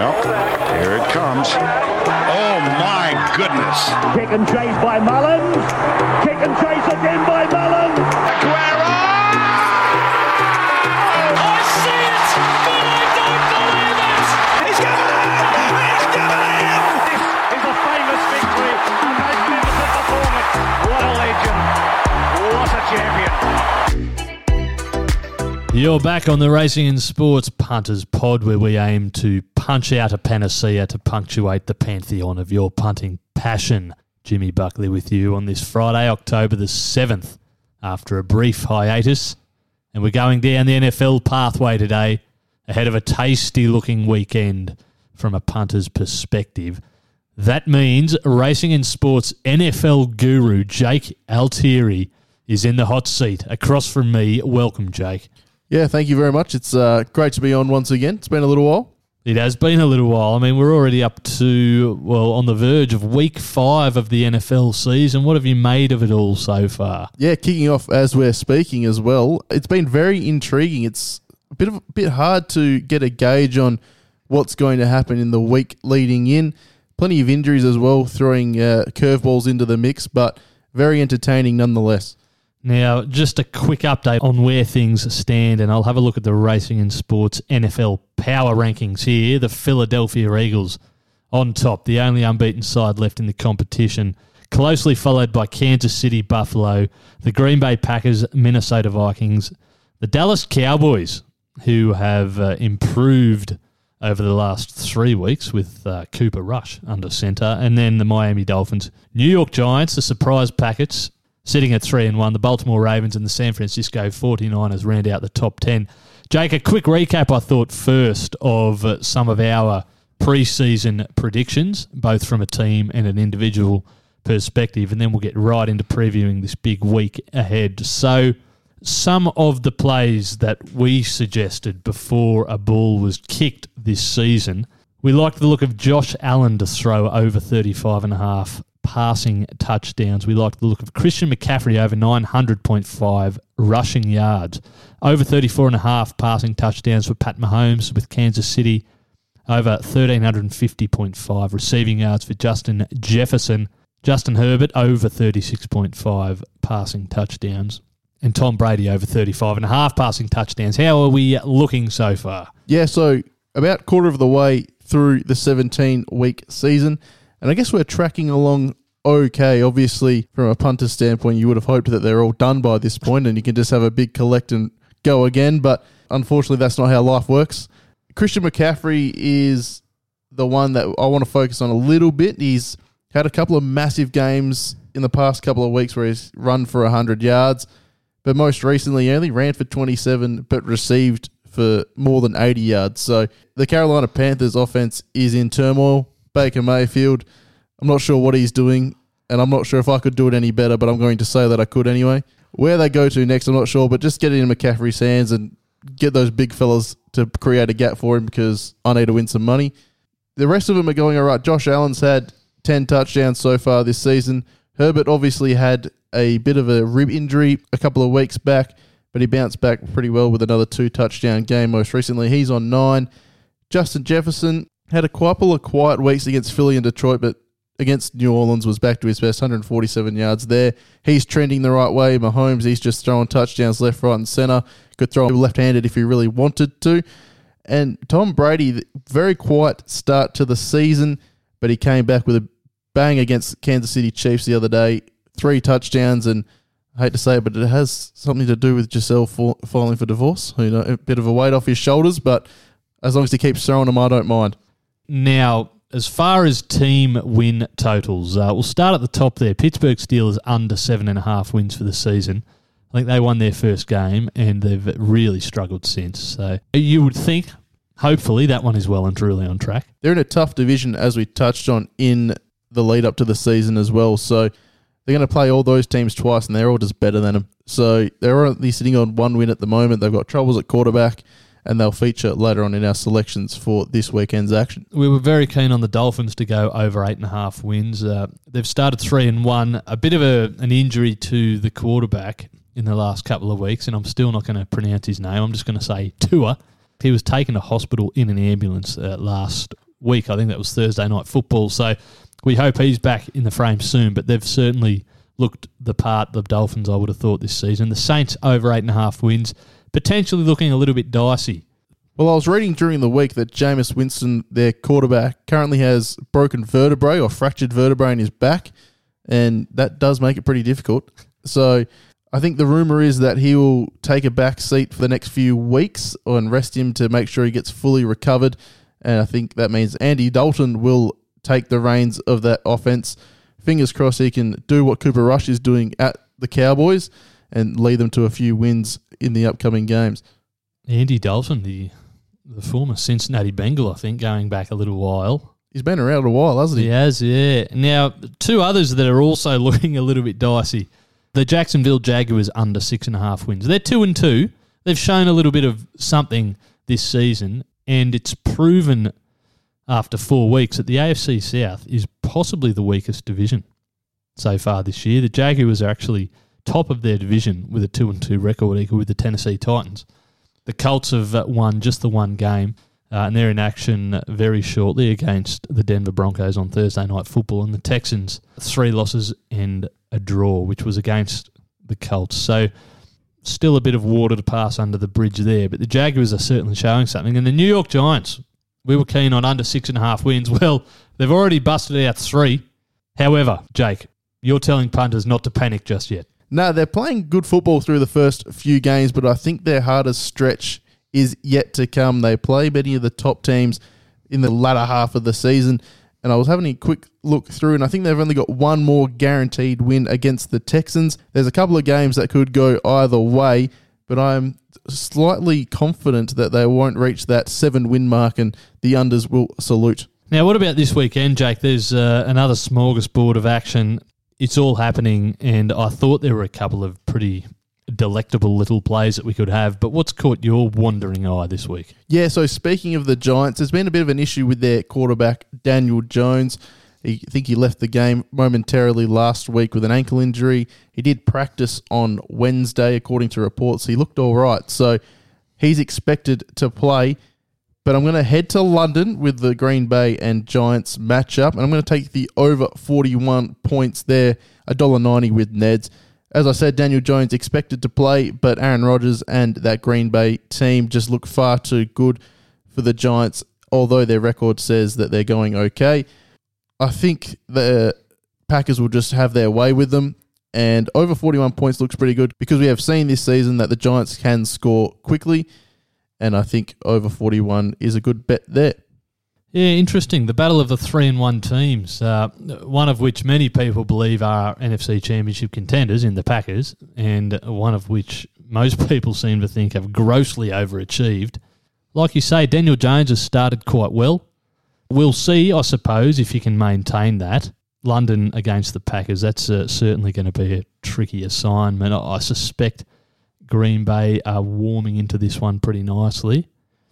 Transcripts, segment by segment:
Well, here it comes. Oh my goodness. Kick and chase by Mullins. Kick and chase again by Mullins. You're back on the Racing and Sports Punters Pod, where we aim to punch out a panacea to punctuate the pantheon of your punting passion. Jimmy Buckley with you on this Friday, October the 7th, after a brief hiatus. And we're going down the NFL pathway today, ahead of a tasty looking weekend from a punter's perspective. That means Racing and Sports NFL guru Jake Altieri is in the hot seat across from me. Welcome, Jake. Yeah, thank you very much. It's uh, great to be on once again. It's been a little while. It has been a little while. I mean, we're already up to, well, on the verge of week five of the NFL season. What have you made of it all so far? Yeah, kicking off as we're speaking as well. It's been very intriguing. It's a bit of a bit hard to get a gauge on what's going to happen in the week leading in. Plenty of injuries as well, throwing uh, curveballs into the mix, but very entertaining nonetheless. Now, just a quick update on where things stand, and I'll have a look at the Racing and Sports NFL power rankings here. The Philadelphia Eagles on top, the only unbeaten side left in the competition, closely followed by Kansas City Buffalo, the Green Bay Packers, Minnesota Vikings, the Dallas Cowboys, who have uh, improved over the last three weeks with uh, Cooper Rush under centre, and then the Miami Dolphins, New York Giants, the surprise packets sitting at three and one. The Baltimore Ravens and the San Francisco 49ers round out the top 10. Jake, a quick recap, I thought, first of uh, some of our preseason predictions, both from a team and an individual perspective, and then we'll get right into previewing this big week ahead. So, some of the plays that we suggested before a ball was kicked this season. We liked the look of Josh Allen to throw over 35 and a half passing touchdowns. We like the look of Christian McCaffrey over 900.5 rushing yards. Over 34 and a half passing touchdowns for Pat Mahomes with Kansas City. Over 1350.5 receiving yards for Justin Jefferson. Justin Herbert over 36.5 passing touchdowns. And Tom Brady over 35 and a half passing touchdowns. How are we looking so far? Yeah, so about quarter of the way through the 17 week season. And I guess we're tracking along okay. Obviously, from a punter standpoint, you would have hoped that they're all done by this point and you can just have a big collect and go again. But unfortunately, that's not how life works. Christian McCaffrey is the one that I want to focus on a little bit. He's had a couple of massive games in the past couple of weeks where he's run for 100 yards. But most recently, he only ran for 27, but received for more than 80 yards. So the Carolina Panthers offense is in turmoil. Baker Mayfield, I'm not sure what he's doing, and I'm not sure if I could do it any better, but I'm going to say that I could anyway. Where they go to next, I'm not sure, but just get it in McCaffrey's hands and get those big fellas to create a gap for him because I need to win some money. The rest of them are going all right. Josh Allen's had 10 touchdowns so far this season. Herbert obviously had a bit of a rib injury a couple of weeks back, but he bounced back pretty well with another two touchdown game most recently. He's on nine. Justin Jefferson had a couple of quiet weeks against Philly and Detroit, but against New Orleans was back to his best, 147 yards there. He's trending the right way. Mahomes, he's just throwing touchdowns left, right, and center. Could throw left-handed if he really wanted to. And Tom Brady, very quiet start to the season, but he came back with a bang against Kansas City Chiefs the other day. Three touchdowns, and I hate to say it, but it has something to do with Gisele fall, falling for divorce. You know, a bit of a weight off his shoulders, but as long as he keeps throwing them, I don't mind. Now, as far as team win totals, uh, we'll start at the top there. Pittsburgh Steelers under seven and a half wins for the season. I think they won their first game and they've really struggled since. So you would think, hopefully, that one is well and truly on track. They're in a tough division, as we touched on in the lead up to the season as well. So they're going to play all those teams twice, and they're all just better than them. So they're only sitting on one win at the moment. They've got troubles at quarterback, and they'll feature later on in our selections for this weekend's action. We were very keen on the Dolphins to go over eight and a half wins. Uh, they've started three and one. A bit of a, an injury to the quarterback in the last couple of weeks, and I'm still not going to pronounce his name. I'm just going to say Tua. He was taken to hospital in an ambulance uh, last week. I think that was Thursday night football. So we hope he's back in the frame soon. But they've certainly looked the part the Dolphins I would have thought this season. The Saints over eight and a half wins, potentially looking a little bit dicey. Well, I was reading during the week that Jameis Winston, their quarterback, currently has broken vertebrae or fractured vertebrae in his back, and that does make it pretty difficult. So I think the rumor is that he will take a back seat for the next few weeks and rest him to make sure he gets fully recovered. And I think that means Andy Dalton will take the reins of that offense. Fingers crossed he can do what Cooper Rush is doing at the Cowboys and lead them to a few wins in the upcoming games. Andy Dalton, the the former Cincinnati Bengal, I think, going back a little while. He's been around a while, hasn't he? He has, yeah. Now, two others that are also looking a little bit dicey. The Jacksonville Jaguars under six and a half wins. They're two and two. They've shown a little bit of something this season, and it's proven after four weeks that the AFC South is possibly the weakest division so far this year. The Jaguars are actually top of their division with a two and two record, equal with the Tennessee Titans. The Colts have uh, won just the one game, uh, and they're in action very shortly against the Denver Broncos on Thursday night football, and the Texans three losses and a draw, which was against the Colts. So still a bit of water to pass under the bridge there, but the Jaguars are certainly showing something. And the New York Giants, we were keen on under six and a half wins. Well, they've already busted out three. However, Jake, you're telling punters not to panic just yet. No, they're playing good football through the first few games, but I think their hardest stretch is yet to come. They play many of the top teams in the latter half of the season, and I was having a quick look through, and I think they've only got one more guaranteed win against the Texans. There's a couple of games that could go either way, but I'm slightly confident that they won't reach that seven win mark, and the unders will salute. Now, what about this weekend, Jake? There's uh, another smorgasbord of action. It's all happening, and I thought there were a couple of pretty delectable little plays that we could have. But what's caught your wandering eye this week? Yeah, so speaking of the Giants, there's been a bit of an issue with their quarterback, Daniel Jones. I think he left the game momentarily last week with an ankle injury. He did practice on Wednesday, according to reports. He looked all right. So he's expected to play. But I'm going to head to London with the Green Bay and Giants matchup. And I'm going to take the over 41 points there, $1.90 with Neds. As I said, Daniel Jones expected to play, but Aaron Rodgers and that Green Bay team just look far too good for the Giants, although their record says that they're going okay. I think the Packers will just have their way with them. And over 41 points looks pretty good because we have seen this season that the Giants can score quickly. And I think over 41 is a good bet there. Yeah, interesting. The battle of the three and one teams, uh, one of which many people believe are NFC Championship contenders in the Packers, and one of which most people seem to think have grossly overachieved. Like you say, Daniel Jones has started quite well. We'll see, I suppose, if he can maintain that. London against the Packers, that's uh, certainly going to be a tricky assignment. I, I suspect Green Bay are warming into this one pretty nicely.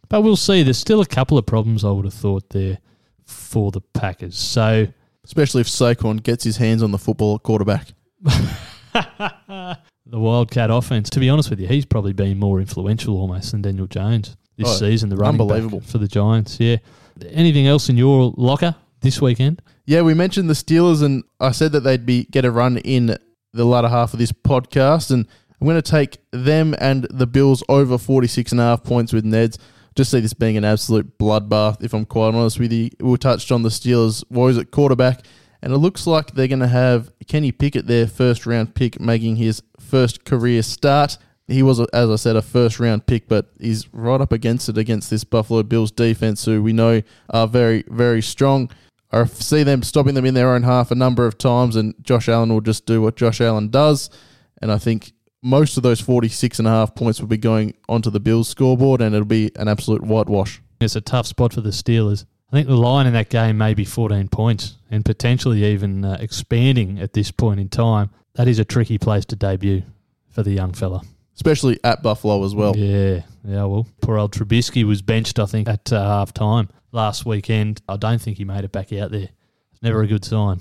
But we'll see. There's still a couple of problems I would have thought there for the Packers. So Especially if Saquon gets his hands on the football at quarterback. the Wildcat offense, to be honest with you, he's probably been more influential almost than Daniel Jones this Oh, season. The running unbelievable. for the Giants. Yeah. Anything else in your locker this weekend? Yeah, we mentioned the Steelers, and I said that they'd be get a run in the latter half of this podcast, and I'm going to take them and the Bills over 46 and a half points with Neds. Just see this being an absolute bloodbath, if I'm quite honest with you. We touched on the Steelers' woes at quarterback, and it looks like they're going to have Kenny Pickett, their first round pick, making his first career start. He was, as I said, a first round pick, but he's right up against it against this Buffalo Bills defense, who we know are very, very strong. I see them stopping them in their own half a number of times, and Josh Allen will just do what Josh Allen does. And I think most of those 46 and a half points will be going onto the Bills scoreboard, and it'll be an absolute whitewash. It's a tough spot for the Steelers. I think the line in that game may be 14 points and potentially even uh, expanding at this point in time. That is a tricky place to debut for the young fella. Especially at Buffalo as well. Yeah, yeah. Well, poor old Trubisky was benched, I think, at uh, half time last weekend. I don't think he made it back out there. It's never a good sign.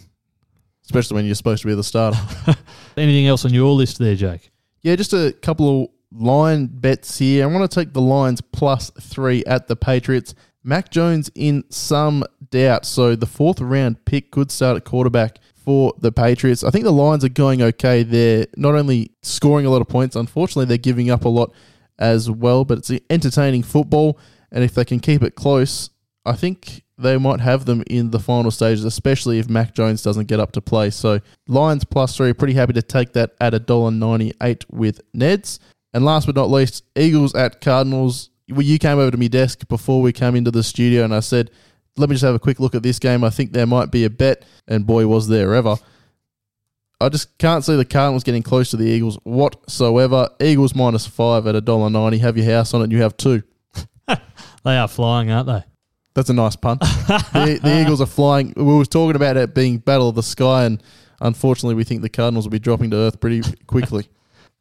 Especially when you're supposed to be the starter. Anything else on your list there, Jake? Yeah, just a couple of line bets here. I want to take the Lions plus three at the Patriots. Mac Jones in some doubt. So the fourth round pick could start at quarterback for the Patriots. I think the Lions are going okay. They're not only scoring a lot of points, unfortunately, they're giving up a lot as well, but it's entertaining football. And if they can keep it close, I think they might have them in the final stages, especially if Mac Jones doesn't get up to play. So Lions plus three, pretty happy to take that at $1.98 with Neds. And last but not least, Eagles at Cardinals. Well, you came over to my desk before we came into the studio, and I said, let me just have a quick look at this game. I think there might be a bet, and boy, was there ever. I just can't see the Cardinals getting close to the Eagles whatsoever. Eagles minus five at $1.90. Have your house on it, you have two. They are flying, aren't they? That's a nice pun. the, the Eagles are flying. We were talking about it being battle of the sky, and unfortunately, we think the Cardinals will be dropping to earth pretty quickly.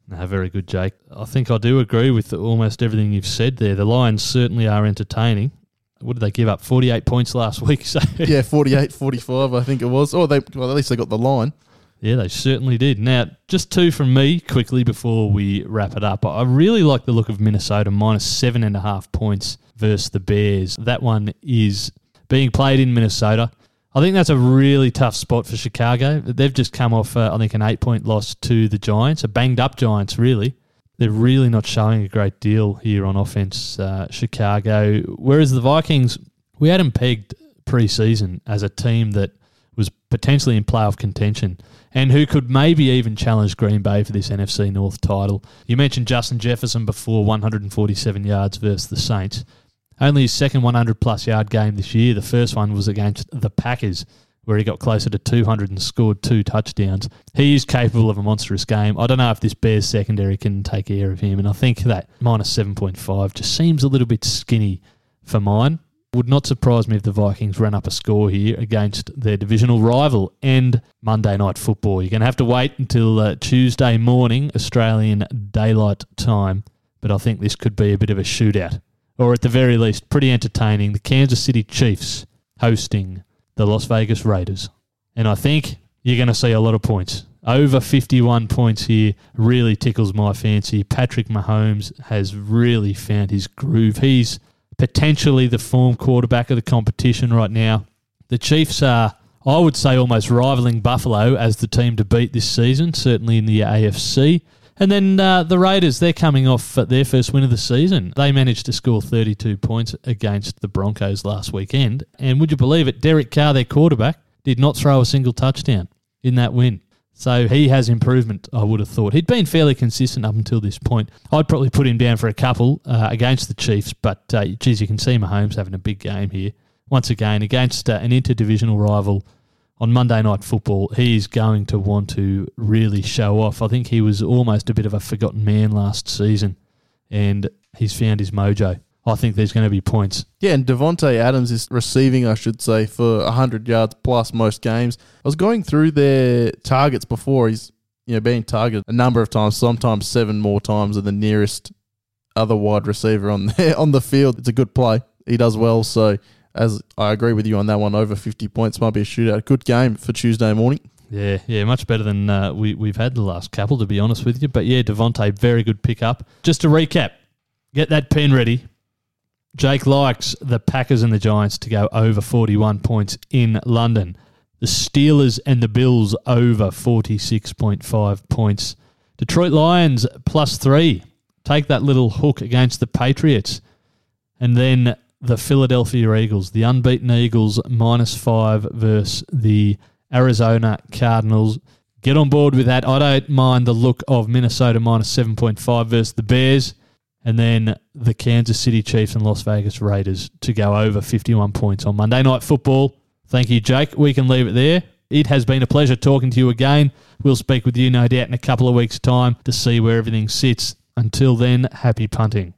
No, very good, Jake. I think I do agree with almost everything you've said there. The Lions certainly are entertaining. What did they give up? 48 points last week. So yeah, 48, 45, I think it was. Or they, well, at least they got the line. Yeah, they certainly did. Now, just two from me quickly before we wrap it up. I really like the look of Minnesota minus seven and a half points versus the Bears. That one is being played in Minnesota. I think that's a really tough spot for Chicago. They've just come off, uh, I think, an eight point loss to the Giants, a banged up Giants, really. They're really not showing a great deal here on offense, uh, Chicago. Whereas the Vikings, we had them pegged pre season as a team that was potentially in playoff contention and who could maybe even challenge Green Bay for this NFC North title. You mentioned Justin Jefferson before, 147 yards versus the Saints. Only his second 100 plus yard game this year. The first one was against the Packers, where he got closer to 200 and scored two touchdowns. He is capable of a monstrous game. I don't know if this Bears secondary can take care of him, and I think that minus 7.5 just seems a little bit skinny for mine. Would not surprise me if the Vikings ran up a score here against their divisional rival and Monday Night Football. You're going to have to wait until uh, Tuesday morning, Australian daylight time, but I think this could be a bit of a shootout, or at the very least, pretty entertaining. The Kansas City Chiefs hosting the Las Vegas Raiders. And I think you're going to see a lot of points. Over 51 points here really tickles my fancy. Patrick Mahomes has really found his groove. He's potentially the form quarterback of the competition right now. The Chiefs are, I would say, almost rivaling Buffalo as the team to beat this season, certainly in the AFC. And then uh, the Raiders, they're coming off their first win of the season. They managed to score 32 points against the Broncos last weekend. And would you believe it, Derek Carr, their quarterback, did not throw a single touchdown in that win. So he has improvement, I would have thought. He'd been fairly consistent up until this point. I'd probably put him down for a couple uh, against the Chiefs, but uh, geez, you can see Mahomes having a big game here. Once again, against uh, an interdivisional rival on Monday Night Football, he's going to want to really show off. I think he was almost a bit of a forgotten man last season, and he's found his mojo. I think there's going to be points. Yeah, and Davante Adams is receiving, I should say, for 100 yards plus most games. I was going through their targets before. He's you know being targeted a number of times, sometimes seven more times than the nearest other wide receiver on there on the field. It's a good play. He does well. So as I agree with you on that one, over 50 points might be a shootout. Good game for Tuesday morning. Yeah, yeah, much better than uh, we, we've had the last couple, to be honest with you. But yeah, Davante, very good pickup. Just to recap, get that pen ready Jake likes the Packers and the Giants to go over 41 points in London. The Steelers and the Bills over 46.5 points. Detroit Lions plus three. Take that little hook against the Patriots. And then the Philadelphia Eagles, the unbeaten Eagles, minus five versus the Arizona Cardinals. Get on board with that. I don't mind the look of Minnesota minus 7.5 versus the Bears and then the Kansas City Chiefs and Las Vegas Raiders to go over 51 points on Monday Night Football. Thank you, Jake. We can leave it there. It has been a pleasure talking to you again. We'll speak with you, no doubt, in a couple of weeks' time to see where everything sits. Until then, happy punting.